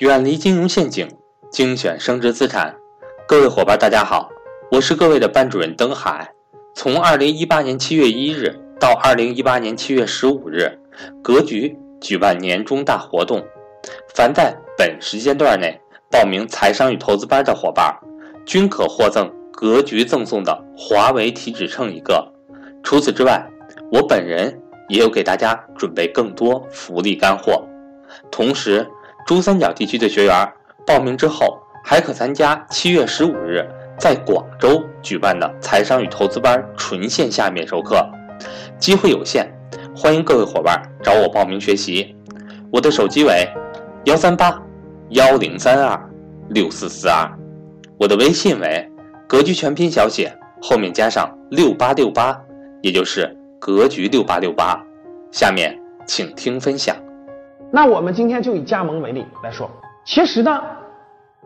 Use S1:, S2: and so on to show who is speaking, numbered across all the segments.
S1: 远离金融陷阱，精选升值资产。各位伙伴，大家好，我是各位的班主任登海。从二零一八年七月一日到二零一八年七月十五日，格局举办年终大活动，凡在本时间段内报名财商与投资班的伙伴，均可获赠格局赠送的华为体脂秤一个。除此之外，我本人也有给大家准备更多福利干货。同时，珠三角地区的学员报名之后，还可参加七月十五日在广州举办的财商与投资班纯线下面授课，机会有限，欢迎各位伙伴找我报名学习。我的手机为幺三八幺零三二六四四二，我的微信为格局全拼小写后面加上六八六八，也就是格局六八六八。下面请听分享。
S2: 那我们今天就以加盟为例来说，其实呢，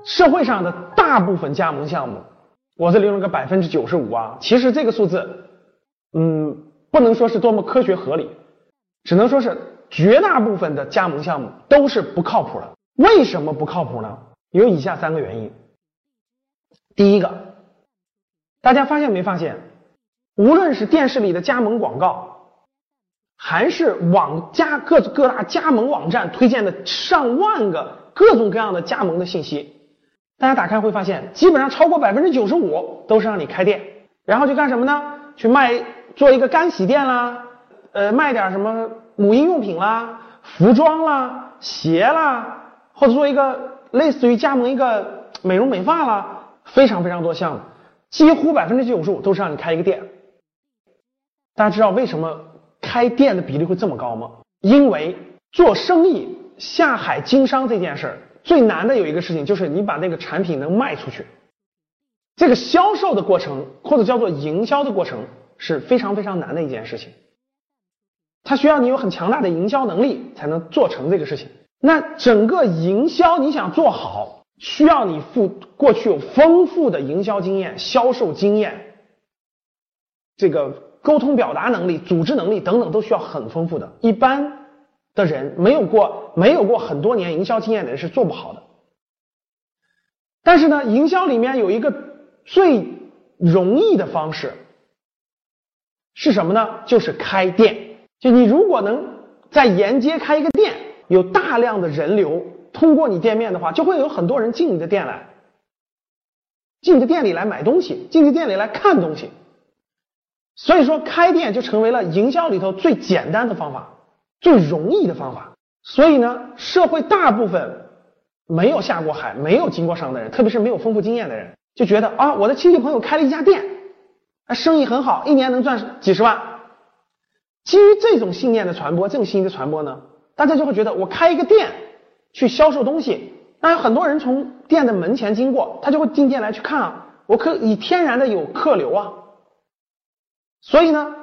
S2: 社会上的大部分加盟项目，我这里用了个百分之九十五啊，其实这个数字，嗯，不能说是多么科学合理，只能说是绝大部分的加盟项目都是不靠谱的。为什么不靠谱呢？有以下三个原因。第一个，大家发现没发现，无论是电视里的加盟广告。还是网加各各大加盟网站推荐的上万个各种各样的加盟的信息，大家打开会发现，基本上超过百分之九十五都是让你开店，然后去干什么呢？去卖做一个干洗店啦，呃，卖点什么母婴用品啦、服装啦、鞋啦，或者做一个类似于加盟一个美容美发啦，非常非常多项目，几乎百分之九十五都是让你开一个店。大家知道为什么？开店的比例会这么高吗？因为做生意下海经商这件事儿最难的有一个事情，就是你把那个产品能卖出去。这个销售的过程或者叫做营销的过程是非常非常难的一件事情。它需要你有很强大的营销能力才能做成这个事情。那整个营销你想做好，需要你付过去有丰富的营销经验、销售经验，这个。沟通表达能力、组织能力等等都需要很丰富的，一般的人没有过没有过很多年营销经验的人是做不好的。但是呢，营销里面有一个最容易的方式是什么呢？就是开店。就你如果能在沿街开一个店，有大量的人流通过你店面的话，就会有很多人进你的店来，进你的店里来买东西，进你店里来看东西。所以说，开店就成为了营销里头最简单的方法，最容易的方法。所以呢，社会大部分没有下过海、没有经过商的人，特别是没有丰富经验的人，就觉得啊，我的亲戚朋友开了一家店，啊，生意很好，一年能赚几十万。基于这种信念的传播，这种信息的传播呢，大家就会觉得，我开一个店去销售东西，那有很多人从店的门前经过，他就会进店来去看啊，我可以天然的有客流啊。所以呢，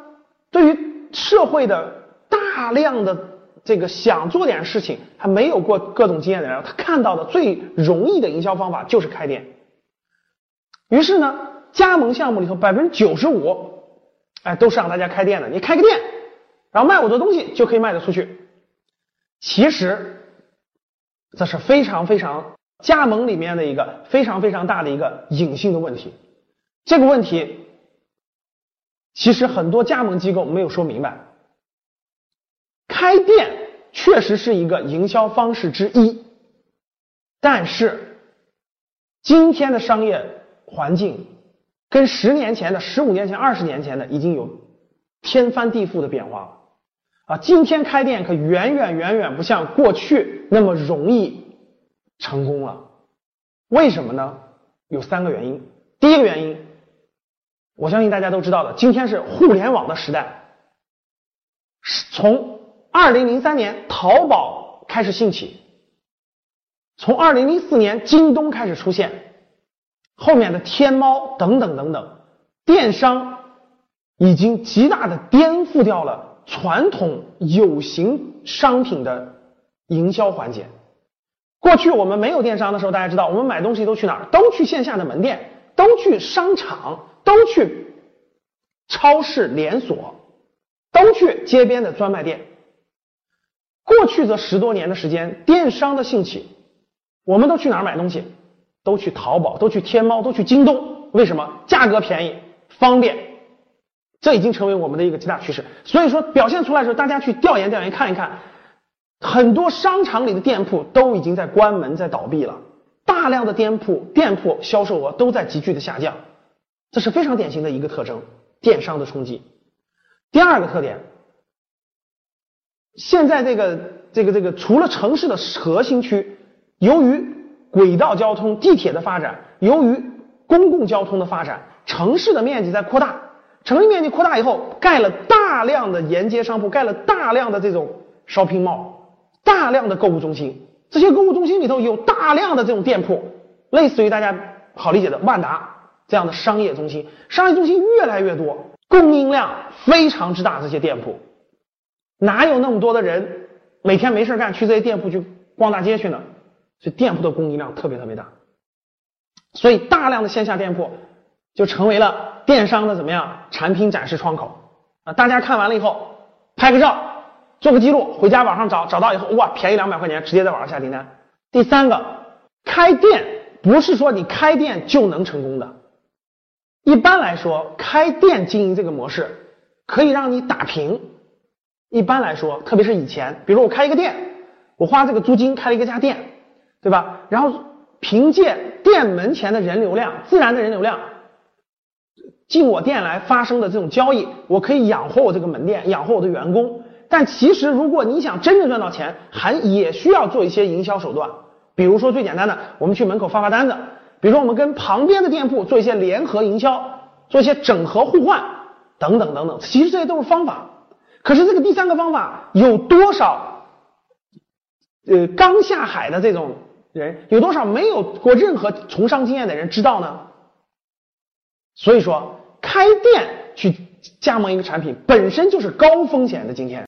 S2: 对于社会的大量的这个想做点事情还没有过各种经验的人，他看到的最容易的营销方法就是开店。于是呢，加盟项目里头百分之九十五，哎，都是让大家开店的。你开个店，然后卖我的东西就可以卖得出去。其实这是非常非常加盟里面的一个非常非常大的一个隐性的问题。这个问题。其实很多加盟机构没有说明白，开店确实是一个营销方式之一，但是今天的商业环境跟十年前的、十五年前、二十年前的已经有天翻地覆的变化了啊！今天开店可远远远远不像过去那么容易成功了。为什么呢？有三个原因。第一个原因。我相信大家都知道的，今天是互联网的时代。从二零零三年淘宝开始兴起，从二零零四年京东开始出现，后面的天猫等等等等，电商已经极大的颠覆掉了传统有形商品的营销环节。过去我们没有电商的时候，大家知道我们买东西都去哪儿？都去线下的门店，都去商场。都去超市连锁，都去街边的专卖店。过去这十多年的时间，电商的兴起，我们都去哪儿买东西？都去淘宝，都去天猫，都去京东。为什么？价格便宜，方便。这已经成为我们的一个极大趋势。所以说，表现出来的时候，大家去调研调研，看一看，很多商场里的店铺都已经在关门，在倒闭了。大量的店铺店铺销售额都在急剧的下降，这是非常典型的一个特征，电商的冲击。第二个特点，现在这个这个这个除了城市的核心区，由于轨道交通、地铁的发展，由于公共交通的发展，城市的面积在扩大，城市面积扩大以后，盖了大量的沿街商铺，盖了大量的这种 shopping mall，大量的购物中心。这些购物中心里头有大量的这种店铺，类似于大家好理解的万达这样的商业中心，商业中心越来越多，供应量非常之大。这些店铺哪有那么多的人每天没事干去这些店铺去逛大街去呢？所以店铺的供应量特别特别大，所以大量的线下店铺就成为了电商的怎么样产品展示窗口啊！大家看完了以后拍个照。做个记录，回家网上找，找到以后，哇，便宜两百块钱，直接在网上下订单。第三个，开店不是说你开店就能成功的。一般来说，开店经营这个模式可以让你打平。一般来说，特别是以前，比如我开一个店，我花这个租金开了一个家店，对吧？然后凭借店门前的人流量，自然的人流量进我店来发生的这种交易，我可以养活我这个门店，养活我的员工。但其实，如果你想真正赚到钱，还也需要做一些营销手段。比如说最简单的，我们去门口发发单子；比如说我们跟旁边的店铺做一些联合营销，做一些整合互换等等等等。其实这些都是方法。可是这个第三个方法有多少呃刚下海的这种人，有多少没有过任何从商经验的人知道呢？所以说，开店去加盟一个产品，本身就是高风险的今天。